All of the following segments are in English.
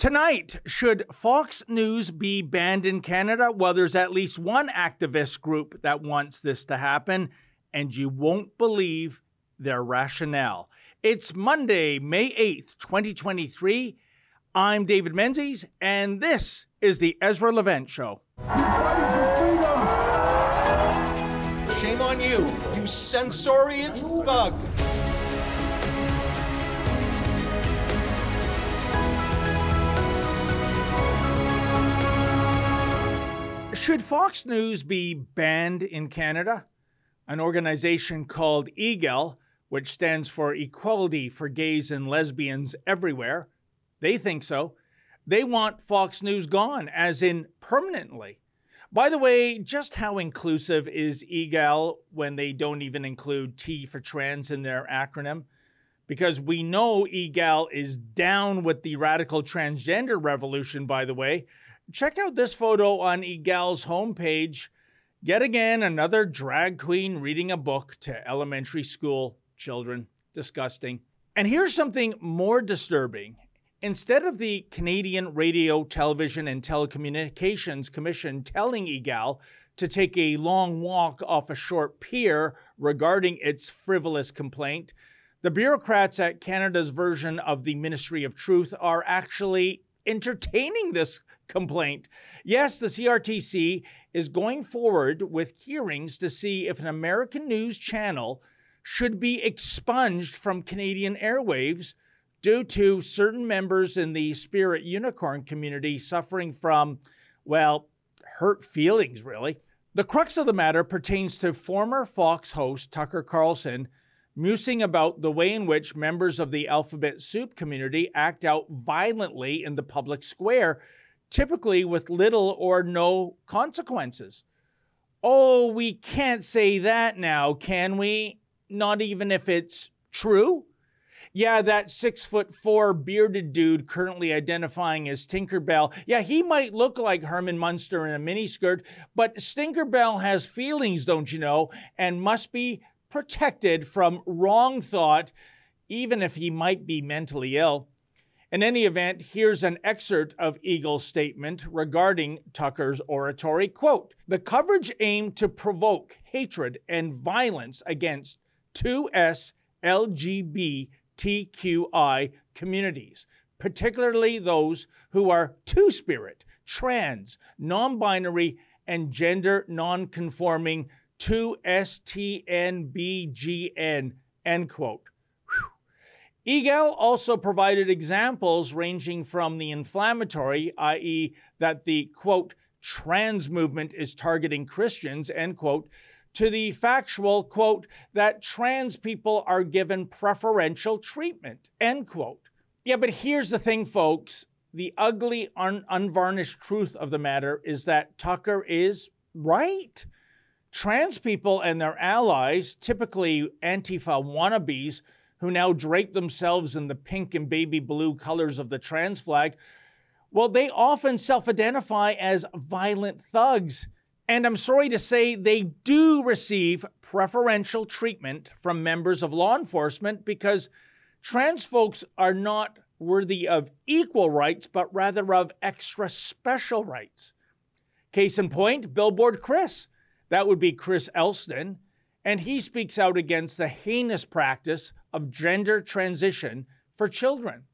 Tonight, should Fox News be banned in Canada? Well, there's at least one activist group that wants this to happen, and you won't believe their rationale. It's Monday, May 8th, 2023. I'm David Menzies, and this is the Ezra Levant Show. Shame on you, you censorious thug! Should Fox News be banned in Canada? An organization called Egale, which stands for Equality for Gays and Lesbians Everywhere, they think so. They want Fox News gone, as in permanently. By the way, just how inclusive is Egale when they don't even include T for trans in their acronym? Because we know Egale is down with the radical transgender revolution, by the way. Check out this photo on Egale's homepage. Yet again, another drag queen reading a book to elementary school children. Disgusting. And here's something more disturbing. Instead of the Canadian Radio, Television, and Telecommunications Commission telling Egale to take a long walk off a short pier regarding its frivolous complaint, the bureaucrats at Canada's version of the Ministry of Truth are actually entertaining this complaint. Yes, the CRTC is going forward with hearings to see if an American news channel should be expunged from Canadian airwaves due to certain members in the Spirit Unicorn community suffering from, well, hurt feelings, really. The crux of the matter pertains to former Fox host Tucker Carlson musing about the way in which members of the alphabet soup community act out violently in the public square typically with little or no consequences. Oh, we can't say that now, can we? Not even if it's true? Yeah, that six foot four bearded dude currently identifying as Tinkerbell. Yeah, he might look like Herman Munster in a miniskirt, but Tinkerbell has feelings, don't you know, and must be protected from wrong thought, even if he might be mentally ill. In any event, here's an excerpt of Egale's statement regarding Tucker's oratory. Quote The coverage aimed to provoke hatred and violence against 2S LGBTQI communities, particularly those who are two spirit, trans, non binary, and gender non conforming 2STNBGN. End quote. Egale also provided examples ranging from the inflammatory, i.e., that the quote, trans movement is targeting Christians, end quote, to the factual, quote, that trans people are given preferential treatment, end quote. Yeah, but here's the thing, folks. The ugly, un- unvarnished truth of the matter is that Tucker is right. Trans people and their allies, typically Antifa wannabes, who now drape themselves in the pink and baby blue colors of the trans flag, well, they often self identify as violent thugs. And I'm sorry to say they do receive preferential treatment from members of law enforcement because trans folks are not worthy of equal rights, but rather of extra special rights. Case in point, Billboard Chris. That would be Chris Elston and he speaks out against the heinous practice of gender transition for children.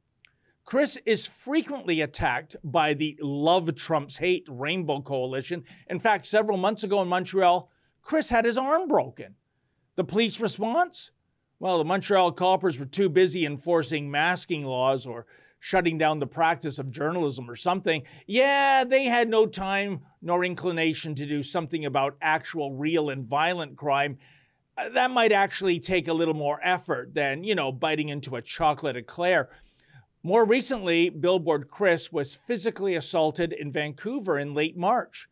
Chris is frequently attacked by the Love Trumps Hate Rainbow Coalition. In fact, several months ago in Montreal, Chris had his arm broken. The police response? Well, the Montreal coppers were too busy enforcing masking laws or shutting down the practice of journalism or something. Yeah, they had no time nor inclination to do something about actual, real, and violent crime. Uh, that might actually take a little more effort than, you know, biting into a chocolate eclair. More recently, Billboard Chris was physically assaulted in Vancouver in late March.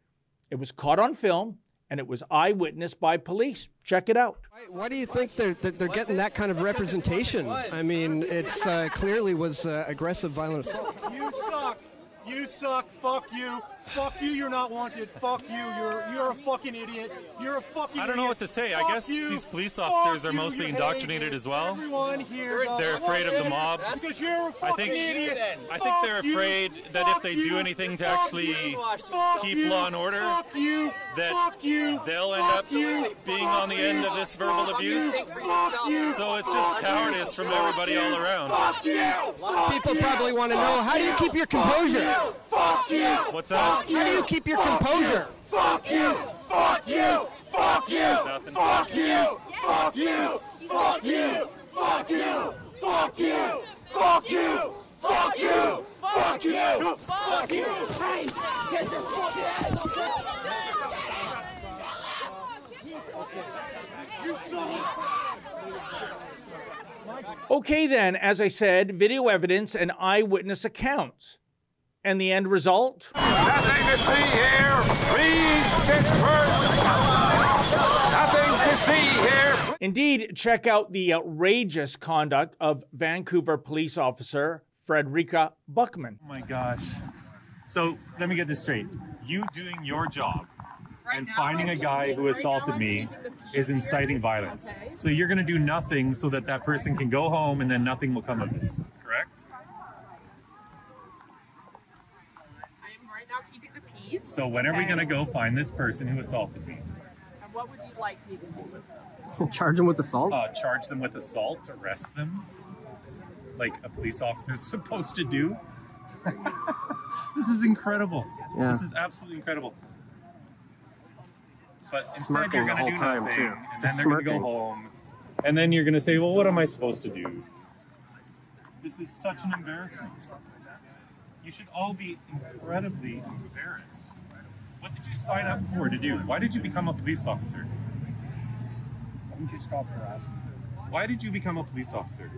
It was caught on film and it was eyewitnessed by police. Check it out. Why, why do you think they're, they're getting that kind of representation? I mean, it's uh, clearly was uh, aggressive, violent assault. You suck. You suck. Fuck you. Fuck you. You're not wanted. Fuck you. You're you're a fucking idiot. You're a fucking. I don't know what to say. I guess you. these police Fuck officers are mostly You indoctrinated as well. Everyone here. does. They're afraid of the mob. Because you're a I fucking think idiot. I think they're Fuck you. afraid that if they do anything to Fuck actually you. Keep you. law and order, Fuck you. that Fuck you. they'll end Fuck up you. being Fuck on the you. end of this verbal you. abuse. Fuck you. So it's just cowardice from everybody all around. Fuck you. Fuck People you. probably want to know how do you keep your composure? Fuck you. What's that? How do you keep your composure? Fuck you! Fuck you! Fuck you! Fuck you! Fuck you! Fuck you! Fuck you! Fuck you! Fuck you! Fuck you! Fuck you! Fuck you! Hey! Get the fuck out Okay, then, as I said, video evidence and eyewitness accounts. And the end result? Nothing to see here. Please disperse. Nothing to see here. Indeed, check out the outrageous conduct of Vancouver police officer Frederica Buckman. Oh my gosh. So let me get this straight. You doing your job and finding a guy who assaulted me is inciting violence. So you're going to do nothing so that that person can go home and then nothing will come of this, correct? I am right now keeping the peace. So when are we going to go find this person who assaulted me? And what would you like me to do with them? Charge him with assault? Uh, charge them with assault, arrest them, like a police officer is supposed to do. this is incredible. Yeah. This is absolutely incredible. But instead, Smirking you're going to whole do time, nothing, too. and then Just they're going to go home, and then you're going to say, "Well, what am I supposed to do?" This is such an embarrassment. You should all be incredibly embarrassed. Did you sign up for to do? Why did you become a police officer? Why did you become a police officer?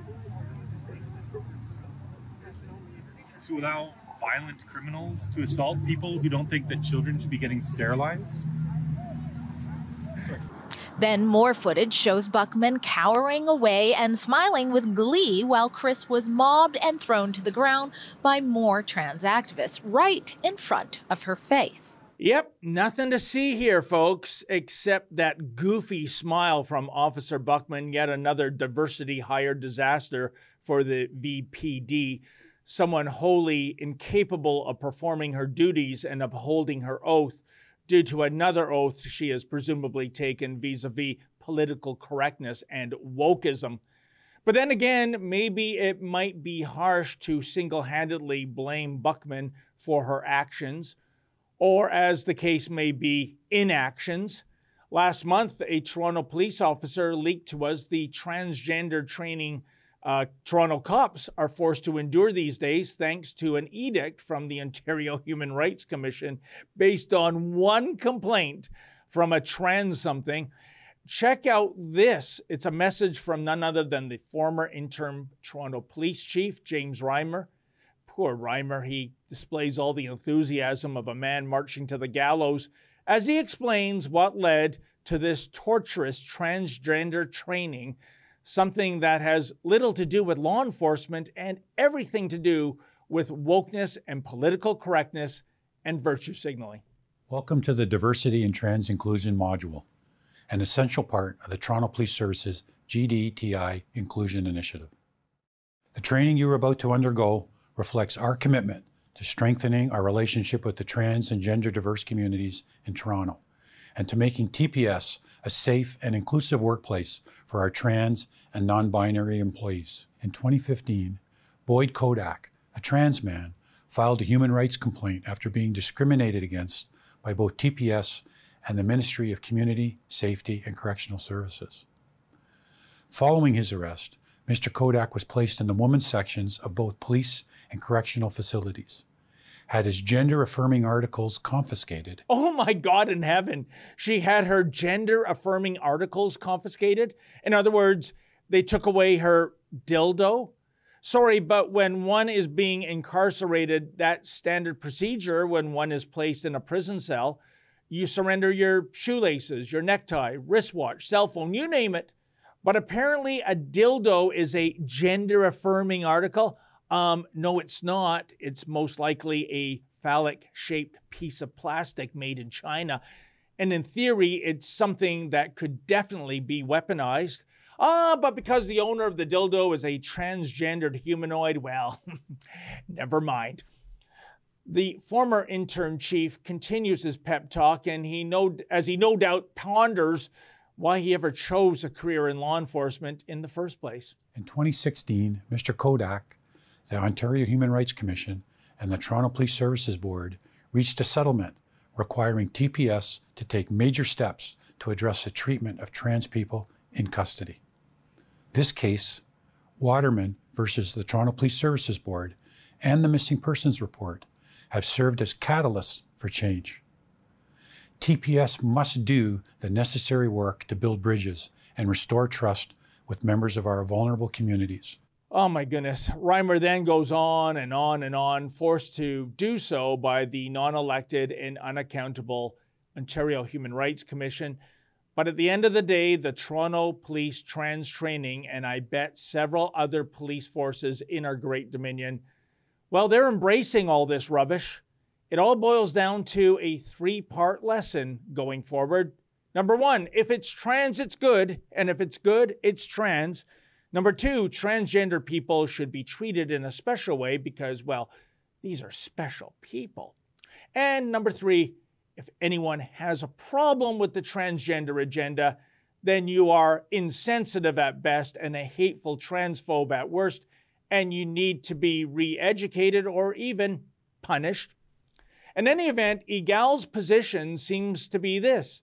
To allow violent criminals to assault people who don't think that children should be getting sterilized? Then more footage shows Buckman cowering away and smiling with glee while Chris was mobbed and thrown to the ground by more trans activists right in front of her face. Yep, nothing to see here, folks, except that goofy smile from Officer Buckman, yet another diversity hire disaster for the VPD. Someone wholly incapable of performing her duties and upholding her oath due to another oath she has presumably taken vis a vis political correctness and wokeism. But then again, maybe it might be harsh to single handedly blame Buckman for her actions or as the case may be, inactions. Last month, a Toronto police officer leaked to us the transgender training uh, Toronto cops are forced to endure these days thanks to an edict from the Ontario Human Rights Commission based on one complaint from a trans something. Check out this. It's a message from none other than the former interim Toronto police chief, James Ramer. Poor Ramer, he displays all the enthusiasm of a man marching to the gallows as he explains what led to this torturous transgender training, something that has little to do with law enforcement and everything to do with wokeness and political correctness and virtue signaling. Welcome to the Diversity and Trans Inclusion Module, an essential part of the Toronto Police Services GDTI Inclusion Initiative. The training you are about to undergo reflects our commitment to strengthening our relationship with the trans and gender diverse communities in Toronto and to making TPS a safe and inclusive workplace for our trans and non binary employees. In 2015, Boyd Kodak, a trans man, filed a human rights complaint after being discriminated against by both TPS and the Ministry of Community, Safety, and Correctional Services. Following his arrest, Mr. Kodak was placed in the women's sections of both police and correctional facilities, had his gender affirming articles confiscated, Oh my God in heaven. She had her gender affirming articles confiscated. In other words, they took away her dildo. Sorry, but when one is being incarcerated, that standard procedure when one is placed in a prison cell, you surrender your shoelaces, your necktie, wristwatch, cell phone, you name it. But apparently, a dildo is a gender affirming article. Um, no, it's not. It's most likely a phallic shaped piece of plastic made in China. And in theory, it's something that could definitely be weaponized. Ah, but because the owner of the dildo is a transgendered humanoid, well, never mind. The former intern chief continues his pep talk, and he no, as he no doubt ponders why he ever chose a career in law enforcement in the first place. In 2016, Mr. Kodak, the Ontario Human Rights Commission, and the Toronto Police Services Board reached a settlement requiring TPS to take major steps to address the treatment of trans people in custody. This case, Waterman versus the Toronto Police Services Board and the Missing Persons Report, have served as catalysts for change. TPS must do the necessary work to build bridges and restore trust with members of our vulnerable communities. Oh my goodness. Ramer then goes on and on and on, forced to do so by the non elected and unaccountable Ontario Human Rights Commission. But at the end of the day, the Toronto Police Trans Training, and I bet several other police forces in our Great Dominion, well, they're embracing all this rubbish. It all boils down to a three part lesson going forward. Number one, if it's trans, it's good. And if it's good, it's trans. Number two, transgender people should be treated in a special way because, well, these are special people. And number three, if anyone has a problem with the transgender agenda, then you are insensitive at best and a hateful transphobe at worst, and you need to be re educated or even punished. In any event, Egale's position seems to be this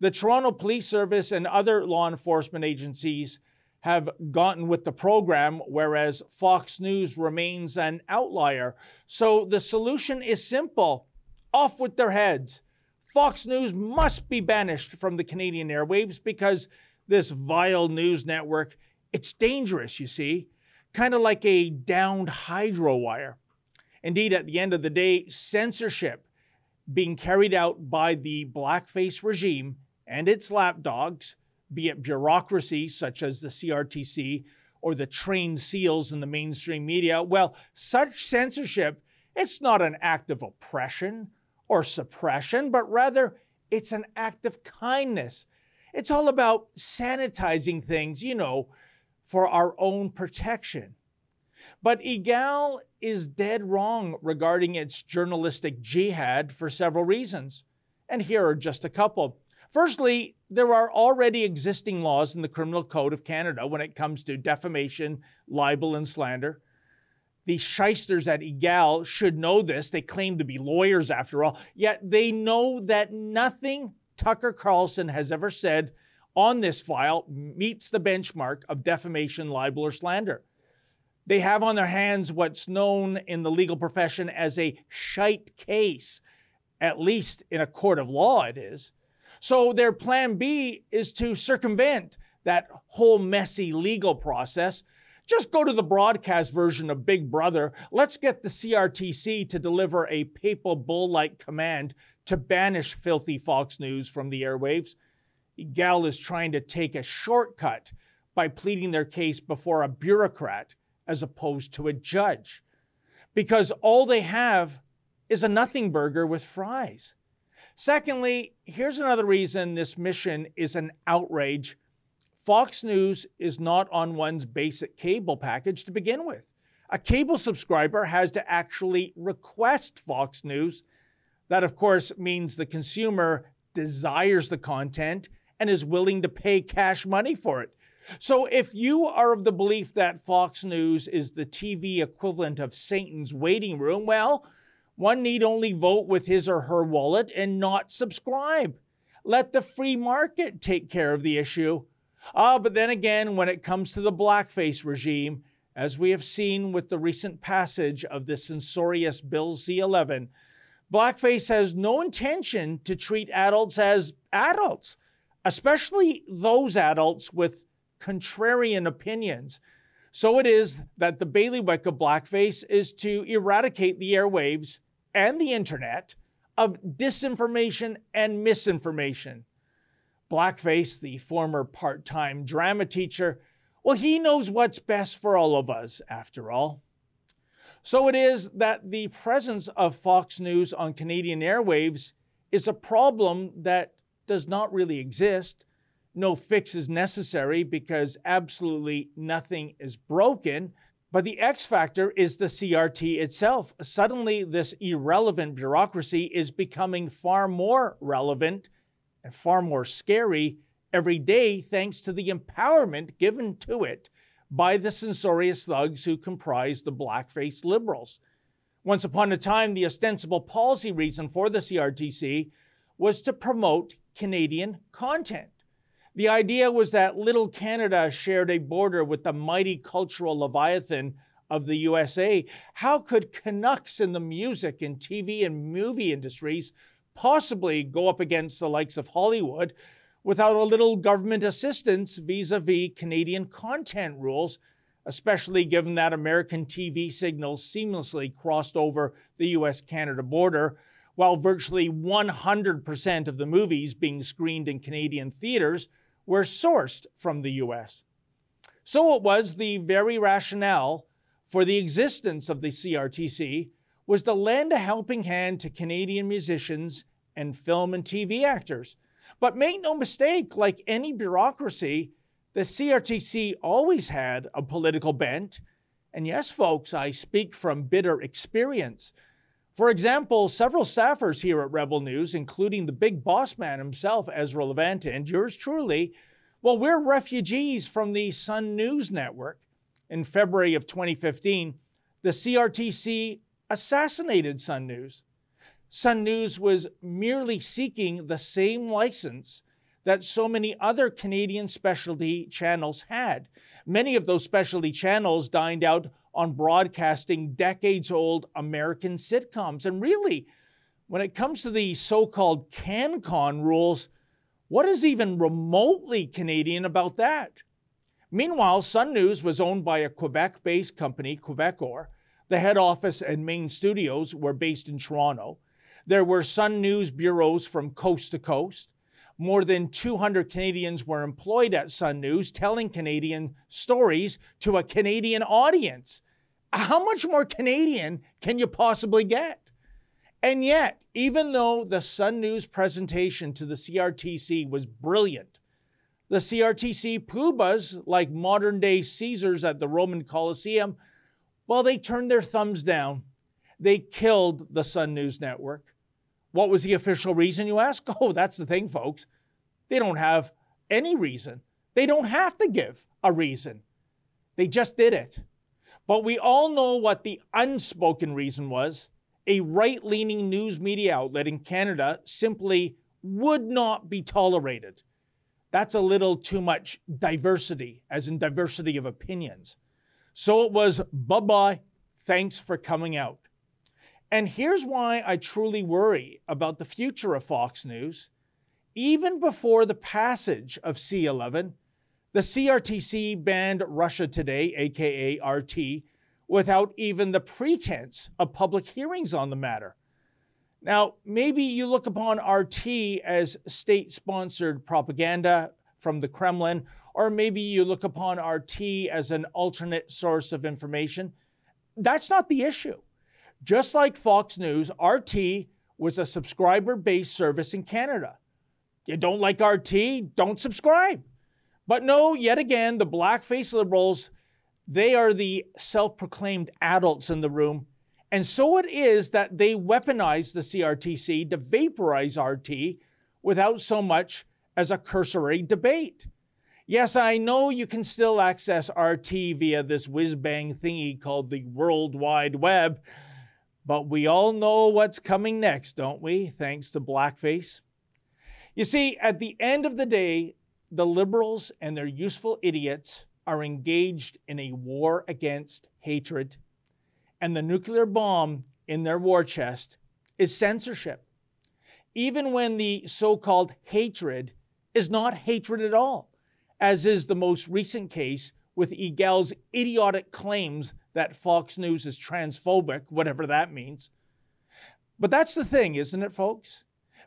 the Toronto Police Service and other law enforcement agencies have gotten with the program, whereas Fox News remains an outlier. So the solution is simple off with their heads. Fox News must be banished from the Canadian airwaves because this vile news network, it's dangerous, you see, kind of like a downed hydro wire. Indeed, at the end of the day, censorship being carried out by the blackface regime and its lapdogs, be it bureaucracy such as the CRTC or the trained seals in the mainstream media, well, such censorship, it's not an act of oppression or suppression, but rather it's an act of kindness. It's all about sanitizing things, you know, for our own protection. But Egale is dead wrong regarding its journalistic jihad for several reasons. And here are just a couple. Firstly, there are already existing laws in the Criminal Code of Canada when it comes to defamation, libel, and slander. The shysters at Egale should know this. They claim to be lawyers after all, yet they know that nothing Tucker Carlson has ever said on this file meets the benchmark of defamation, libel, or slander. They have on their hands what's known in the legal profession as a shite case, at least in a court of law, it is. So their plan B is to circumvent that whole messy legal process just go to the broadcast version of Big Brother. Let's get the CRTC to deliver a papal bull like command to banish filthy Fox News from the airwaves. Gal is trying to take a shortcut by pleading their case before a bureaucrat as opposed to a judge. Because all they have is a nothing burger with fries. Secondly, here's another reason this mission is an outrage Fox News is not on one's basic cable package to begin with. A cable subscriber has to actually request Fox News. That, of course, means the consumer desires the content and is willing to pay cash money for it. So, if you are of the belief that Fox News is the TV equivalent of Satan's waiting room, well, one need only vote with his or her wallet and not subscribe. Let the free market take care of the issue. Ah, but then again, when it comes to the blackface regime, as we have seen with the recent passage of the censorious Bill C 11, blackface has no intention to treat adults as adults, especially those adults with contrarian opinions. So it is that the bailiwick of blackface is to eradicate the airwaves and the internet of disinformation and misinformation. Blackface, the former part time drama teacher, well, he knows what's best for all of us, after all. So it is that the presence of Fox News on Canadian airwaves is a problem that does not really exist. No fix is necessary because absolutely nothing is broken. But the X factor is the CRT itself. Suddenly, this irrelevant bureaucracy is becoming far more relevant and far more scary every day thanks to the empowerment given to it by the censorious thugs who comprise the black-faced liberals. Once upon a time, the ostensible policy reason for the CRTC was to promote Canadian content. The idea was that little Canada shared a border with the mighty cultural leviathan of the USA. How could Canucks in the music and TV and movie industries possibly go up against the likes of Hollywood without a little government assistance vis a vis Canadian content rules, especially given that American TV signals seamlessly crossed over the US Canada border, while virtually 100% of the movies being screened in Canadian theaters were sourced from the US. So it was the very rationale for the existence of the CRTC was to lend a helping hand to Canadian musicians and film and TV actors but make no mistake, like any bureaucracy, the CRTC always had a political bent. And yes, folks, I speak from bitter experience. For example, several staffers here at Rebel News, including the big boss man himself, Ezra Levant, and yours truly, well, we're refugees from the Sun News Network. In February of 2015, the CRTC assassinated Sun News. Sun News was merely seeking the same license that so many other Canadian specialty channels had. Many of those specialty channels dined out on broadcasting decades old American sitcoms. And really, when it comes to the so called CanCon rules, what is even remotely Canadian about that? Meanwhile, Sun News was owned by a Quebec based company, Quebecor. The head office and main studios were based in Toronto. There were Sun News bureaus from coast to coast. More than 200 Canadians were employed at Sun News telling Canadian stories to a Canadian audience. How much more Canadian can you possibly get? And yet, even though the Sun News presentation to the CRTC was brilliant, the CRTC poobahs, like modern day Caesars at the Roman Colosseum, well, they turned their thumbs down. They killed the Sun News Network. What was the official reason, you ask? Oh, that's the thing, folks. They don't have any reason. They don't have to give a reason. They just did it. But we all know what the unspoken reason was. A right leaning news media outlet in Canada simply would not be tolerated. That's a little too much diversity, as in diversity of opinions. So it was bye bye, thanks for coming out. And here's why I truly worry about the future of Fox News. Even before the passage of C11, the CRTC banned Russia Today, aka RT, without even the pretense of public hearings on the matter. Now, maybe you look upon RT as state sponsored propaganda from the Kremlin, or maybe you look upon RT as an alternate source of information. That's not the issue. Just like Fox News, RT was a subscriber based service in Canada. You don't like RT? Don't subscribe. But no, yet again, the blackface liberals, they are the self proclaimed adults in the room. And so it is that they weaponize the CRTC to vaporize RT without so much as a cursory debate. Yes, I know you can still access RT via this whiz bang thingy called the World Wide Web, but we all know what's coming next, don't we? Thanks to blackface. You see, at the end of the day, the liberals and their useful idiots are engaged in a war against hatred, and the nuclear bomb in their war chest is censorship. Even when the so called hatred is not hatred at all, as is the most recent case with Egale's idiotic claims that Fox News is transphobic, whatever that means. But that's the thing, isn't it, folks?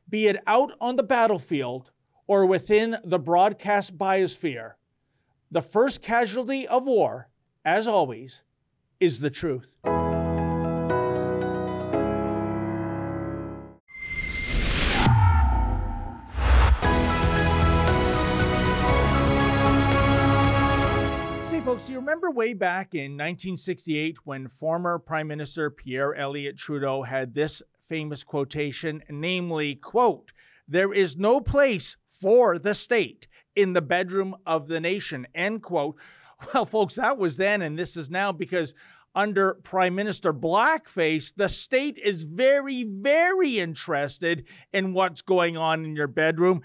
Be it out on the battlefield or within the broadcast biosphere, the first casualty of war, as always, is the truth. folks, do you remember way back in 1968 when former Prime Minister Pierre Elliott Trudeau had this famous quotation, namely, quote, there is no place for the state in the bedroom of the nation, end quote. Well, folks, that was then, and this is now because under Prime Minister Blackface, the state is very, very interested in what's going on in your bedroom.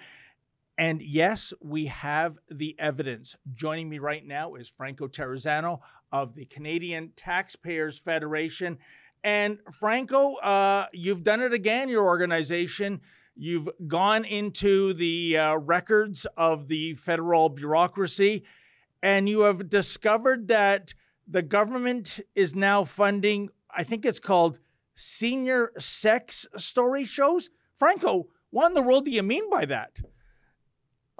And yes, we have the evidence. Joining me right now is Franco Terrazzano of the Canadian Taxpayers Federation. And Franco, uh, you've done it again, your organization. You've gone into the uh, records of the federal bureaucracy and you have discovered that the government is now funding, I think it's called senior sex story shows. Franco, what in the world do you mean by that?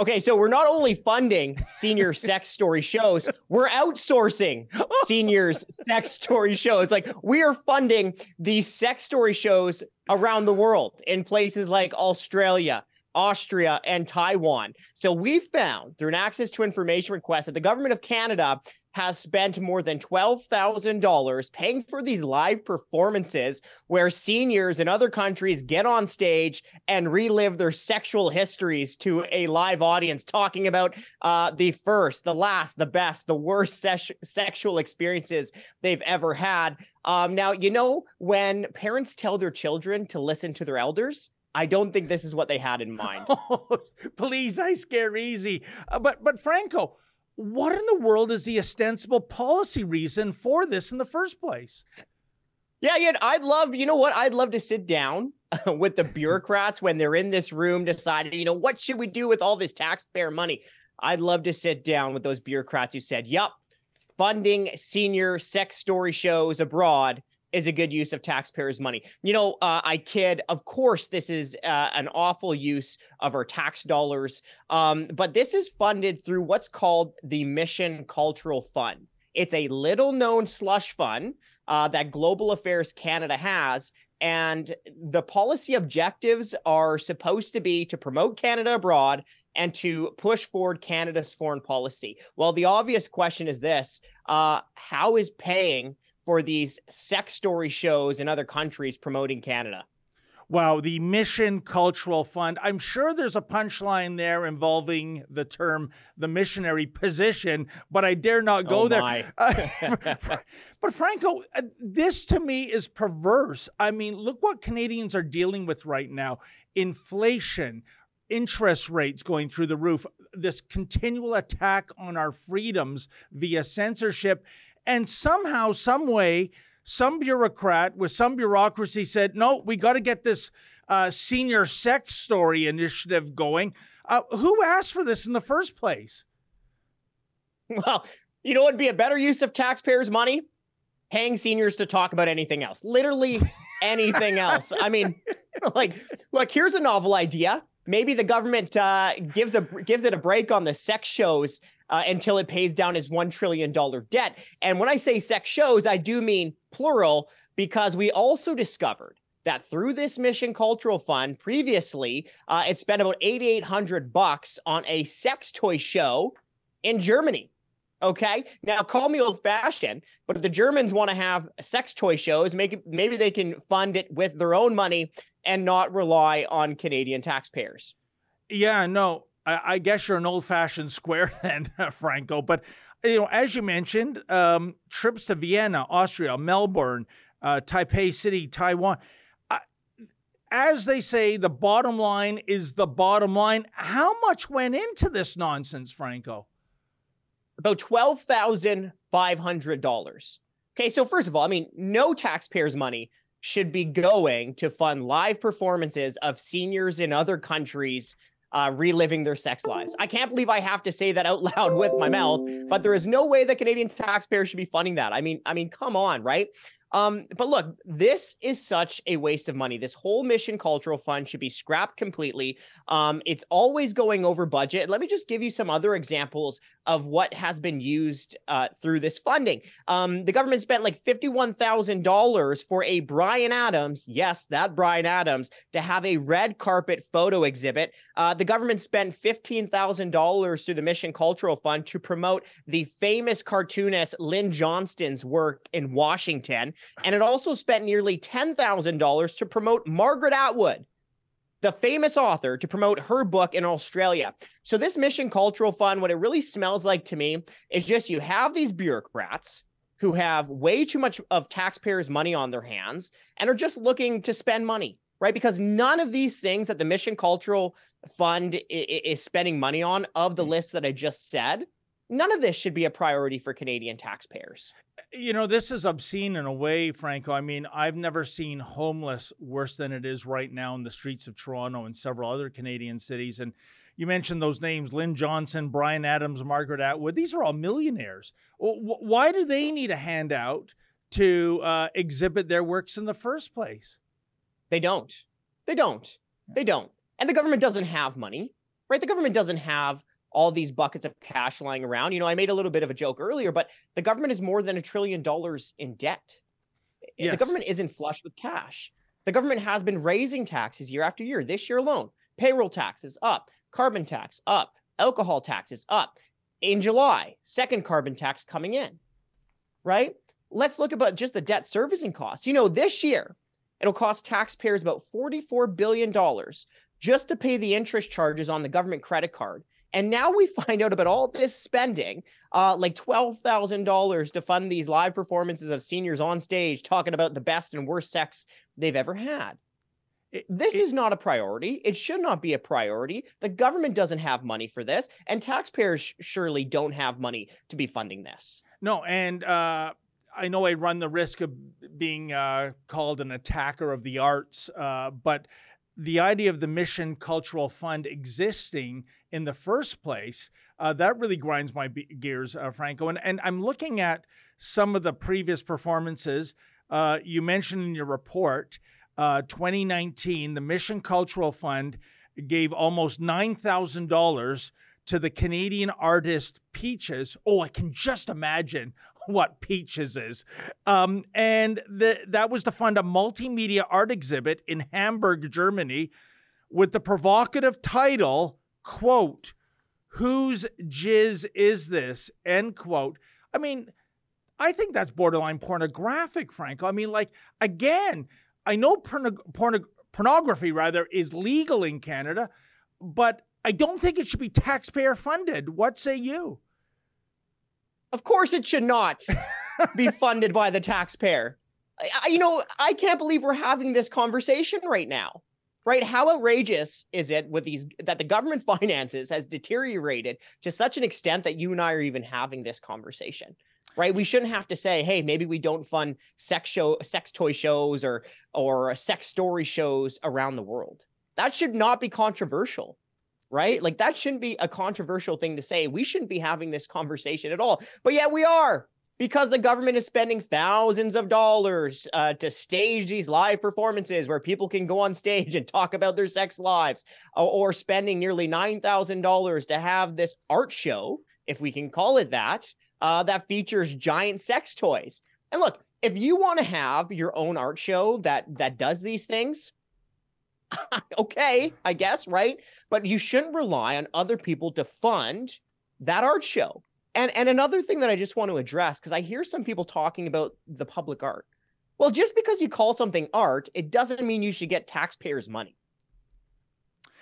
Okay, so we're not only funding senior sex story shows, we're outsourcing seniors sex story shows. Like we are funding these sex story shows around the world in places like Australia, Austria, and Taiwan. So we found through an access to information request that the government of Canada has spent more than $12,000 paying for these live performances where seniors in other countries get on stage and relive their sexual histories to a live audience, talking about uh, the first, the last, the best, the worst se- sexual experiences they've ever had. Um, now, you know, when parents tell their children to listen to their elders, I don't think this is what they had in mind. please, I scare easy. Uh, but but Franco, what in the world is the ostensible policy reason for this in the first place? Yeah, yeah, I'd love, you know what? I'd love to sit down with the bureaucrats when they're in this room deciding, you know, what should we do with all this taxpayer money? I'd love to sit down with those bureaucrats who said, "Yup, funding senior sex story shows abroad is a good use of taxpayers' money. You know, uh, I kid. Of course, this is uh, an awful use of our tax dollars, um, but this is funded through what's called the Mission Cultural Fund. It's a little known slush fund uh, that Global Affairs Canada has. And the policy objectives are supposed to be to promote Canada abroad and to push forward Canada's foreign policy. Well, the obvious question is this uh, how is paying for these sex story shows in other countries promoting Canada. Wow, the Mission Cultural Fund. I'm sure there's a punchline there involving the term the missionary position, but I dare not go oh there. but Franco, uh, this to me is perverse. I mean, look what Canadians are dealing with right now inflation, interest rates going through the roof, this continual attack on our freedoms via censorship. And somehow, some way, some bureaucrat with some bureaucracy said, no, we got to get this uh, senior sex story initiative going. Uh, who asked for this in the first place? Well, you know what would be a better use of taxpayers' money? Paying seniors to talk about anything else. Literally anything else. I mean, like, look, here's a novel idea. Maybe the government uh, gives a gives it a break on the sex shows uh, until it pays down its $1 trillion debt. And when I say sex shows, I do mean plural, because we also discovered that through this mission cultural fund previously uh, it spent about 8800 bucks on a sex toy show in germany okay now call me old fashioned but if the germans want to have sex toy shows make maybe they can fund it with their own money and not rely on canadian taxpayers yeah no I, I guess you're an old-fashioned square then, Franco. But you know, as you mentioned, um, trips to Vienna, Austria, Melbourne, uh, Taipei City, Taiwan. Uh, as they say, the bottom line is the bottom line. How much went into this nonsense, Franco? About twelve thousand five hundred dollars. Okay, so first of all, I mean, no taxpayers' money should be going to fund live performances of seniors in other countries uh, reliving their sex lives. I can't believe I have to say that out loud with my mouth, but there is no way that Canadian taxpayers should be funding that. I mean, I mean, come on, right? Um, but look, this is such a waste of money. This whole Mission Cultural Fund should be scrapped completely. Um, it's always going over budget. Let me just give you some other examples of what has been used uh, through this funding. Um, the government spent like $51,000 for a Bryan Adams, yes, that Bryan Adams, to have a red carpet photo exhibit. Uh, the government spent $15,000 through the Mission Cultural Fund to promote the famous cartoonist Lynn Johnston's work in Washington. And it also spent nearly $10,000 to promote Margaret Atwood, the famous author, to promote her book in Australia. So, this Mission Cultural Fund, what it really smells like to me is just you have these bureaucrats who have way too much of taxpayers' money on their hands and are just looking to spend money, right? Because none of these things that the Mission Cultural Fund is spending money on of the mm. list that I just said, none of this should be a priority for Canadian taxpayers. You know, this is obscene in a way, Franco. I mean, I've never seen homeless worse than it is right now in the streets of Toronto and several other Canadian cities. And you mentioned those names Lynn Johnston, Bryan Adams, Margaret Atwood. These are all millionaires. Why do they need a handout to uh, exhibit their works in the first place? They don't. They don't. They don't. And the government doesn't have money, right? The government doesn't have all these buckets of cash lying around. You know, I made a little bit of a joke earlier, but the government is more than a trillion dollars in debt. Eh, yes. The government isn't flush with cash. The government has been raising taxes year after year. This year alone, payroll taxes up, carbon tax up, alcohol taxes up. In July, second carbon tax coming in, right? Let's look about just the debt servicing costs. You know, this year, it'll cost taxpayers about $44 billion just to pay the interest charges on the government credit card. And now we find out about all this spending, uh, like $12,000 to fund these live performances of seniors on stage talking about the best and worst sex they've ever had. It, this it, is not a priority. It should not be a priority. The government doesn't have money for this, and taxpayers sh- surely don't have money to be funding this. No, and uh, I know I run the risk of being uh, called an attacker of the arts, uh, but the idea of the Mission Cultural Fund existing in the first place, uh, that really grinds my gears, uh, Franco. And, and I'm looking at some of the previous performances. Uh, you mentioned in your report uh, 2019, the Mission Cultural Fund gave almost $9,000 to the Canadian artist Peaches. Oh, I can just imagine what Peaches is. Um, and the, that was to fund a multimedia art exhibit in Hamburg, Germany, with the provocative title, quote, Whose jizz is this? End quote. I mean, I think that's borderline pornographic, Franco. I mean, like, again, I know porno- porno- pornography rather is legal in Canada, but I don't think it should be taxpayer funded. What say you? Of course, it should not be funded by the taxpayer. I, you know, I can't believe we're having this conversation right now. Right? How outrageous is it with these that the government finances has deteriorated to such an extent that you and I are even having this conversation? right? We shouldn't have to say, hey, maybe we don't fund sex show, sex toy shows or or sex story shows around the world. That should not be controversial, right? Like that shouldn't be a controversial thing to say. We shouldn't be having this conversation at all. But yet we are because the government is spending thousands of dollars uh, to stage these live performances where people can go on stage and talk about their sex lives, or, or spending nearly $9,000 to have this art show, if we can call it that, uh, that features giant sex toys. And look, if you want to have your own art show that that does these things, okay, I guess, right? But you shouldn't rely on other people to fund that art show. And and another thing that I just want to address because I hear some people talking about the public art. Well, just because you call something art, it doesn't mean you should get taxpayers' money.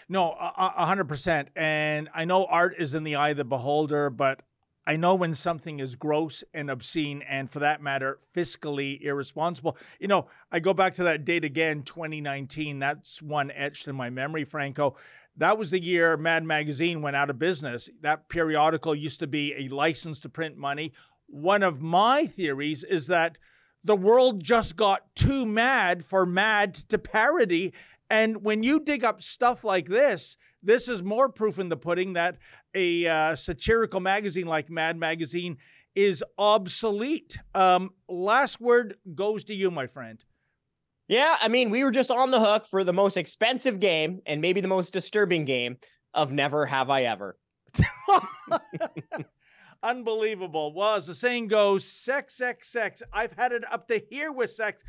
No, a hundred percent. And I know art is in the eye of the beholder, but I know when something is gross and obscene, and for that matter, fiscally irresponsible. You know, I go back to that date again, 2019. That's one etched in my memory, Franco. That was the year Mad Magazine went out of business. That periodical used to be a license to print money. One of my theories is that the world just got too mad for mad to parody. And when you dig up stuff like this, this is more proof in the pudding that a uh, satirical magazine like Mad Magazine is obsolete. Um, last word goes to you, my friend. Yeah, I mean, we were just on the hook for the most expensive game and maybe the most disturbing game of Never Have I Ever. Unbelievable. Well, as the saying goes, sex, sex, sex. I've had it up to here with sex.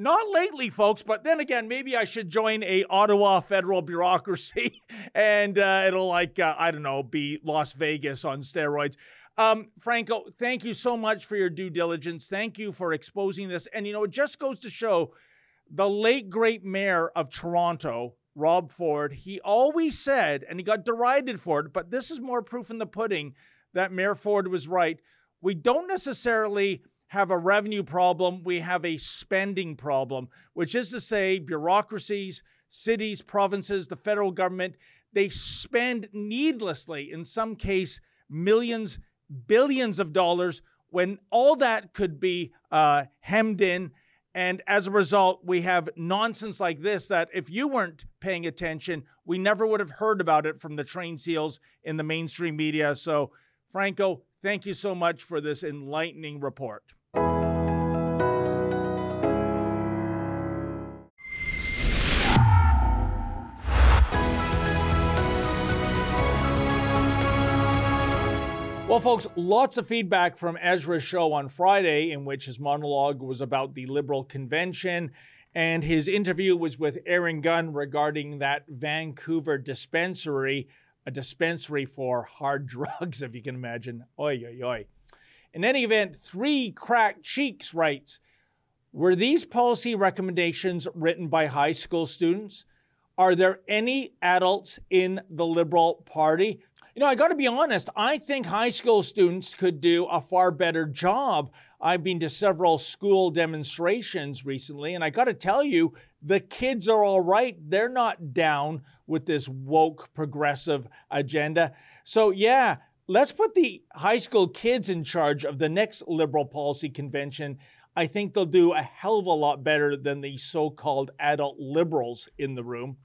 Not lately, folks, but then again, maybe I should join a Ottawa federal bureaucracy and uh, it'll like, uh, I don't know, be Las Vegas on steroids. Um, Franco, thank you so much for your due diligence. Thank you for exposing this. And, you know, it just goes to show the late, great mayor of Toronto, Rob Ford, he always said, and he got derided for it, but this is more proof in the pudding that Mayor Ford was right. We don't necessarily have a revenue problem, we have a spending problem, which is to say, bureaucracies, cities, provinces, the federal government, they spend needlessly, in some case, millions, billions of dollars when all that could be uh, hemmed in. And as a result, we have nonsense like this that if you weren't paying attention, we never would have heard about it from the train seals in the mainstream media. So, Franco, thank you so much for this enlightening report. Well, folks, lots of feedback from Ezra's show on Friday, in which his monologue was about the Liberal convention, and his interview was with Aaron Gunn regarding that Vancouver dispensary, a dispensary for hard drugs, if you can imagine. Oi, oi, oi. In any event, Three Cracked Cheeks writes Were these policy recommendations written by high school students? Are there any adults in the Liberal Party? You know, I got to be honest, I think high school students could do a far better job. I've been to several school demonstrations recently, and I got to tell you, the kids are all right. They're not down with this woke progressive agenda. So, yeah, let's put the high school kids in charge of the next liberal policy convention. I think they'll do a hell of a lot better than the so called adult liberals in the room.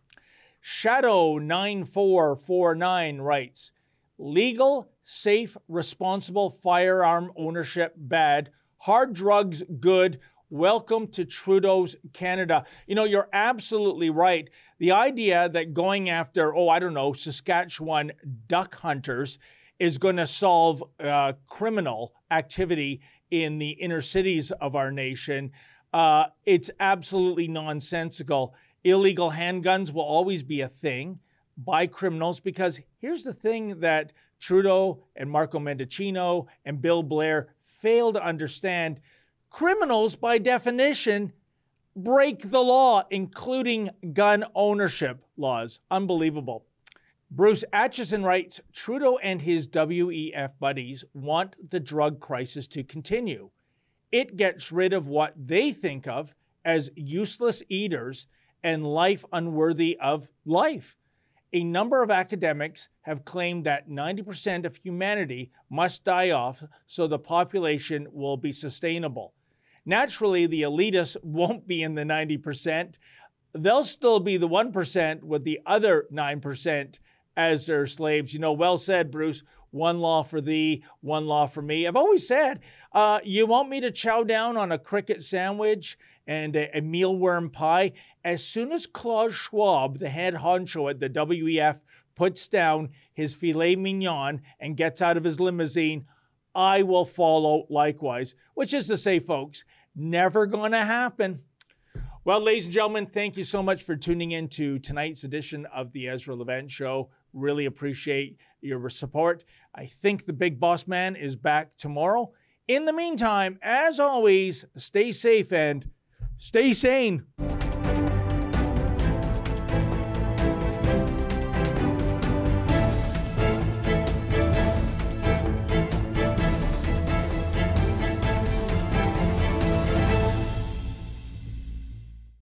Shadow9449 writes Legal, safe, responsible firearm ownership bad, hard drugs good. Welcome to Trudeau's Canada. You know, you're absolutely right. The idea that going after, oh, I don't know, Saskatchewan duck hunters is going to solve uh, criminal activity in the inner cities of our nation, uh, it's absolutely nonsensical. Illegal handguns will always be a thing by criminals because here's the thing that Trudeau and Marco Mendicino and Bill Blair fail to understand criminals, by definition, break the law, including gun ownership laws. Unbelievable. Bruce Atchison writes Trudeau and his WEF buddies want the drug crisis to continue. It gets rid of what they think of as useless eaters and life unworthy of life a number of academics have claimed that 90% of humanity must die off so the population will be sustainable. Naturally, the elitists won't be in the 90%. They'll still be the 1% with the other 9% as their slaves. You know, well said, Bruce. One law for thee, one law for me. I've always said, uh, you want me to chow down on a cricket sandwich and a, a mealworm pie. As soon as Klaus Schwab, the head honcho at the WEF, puts down his filet mignon and gets out of his limousine, I will follow likewise. Which is to say, folks, never to happen. Well, ladies and gentlemen, thank you so much for tuning in to tonight's edition of the Ezra Levant Show. Really appreciate your support. I think the big boss man is back tomorrow. In the meantime, as always, stay safe and Stay sane.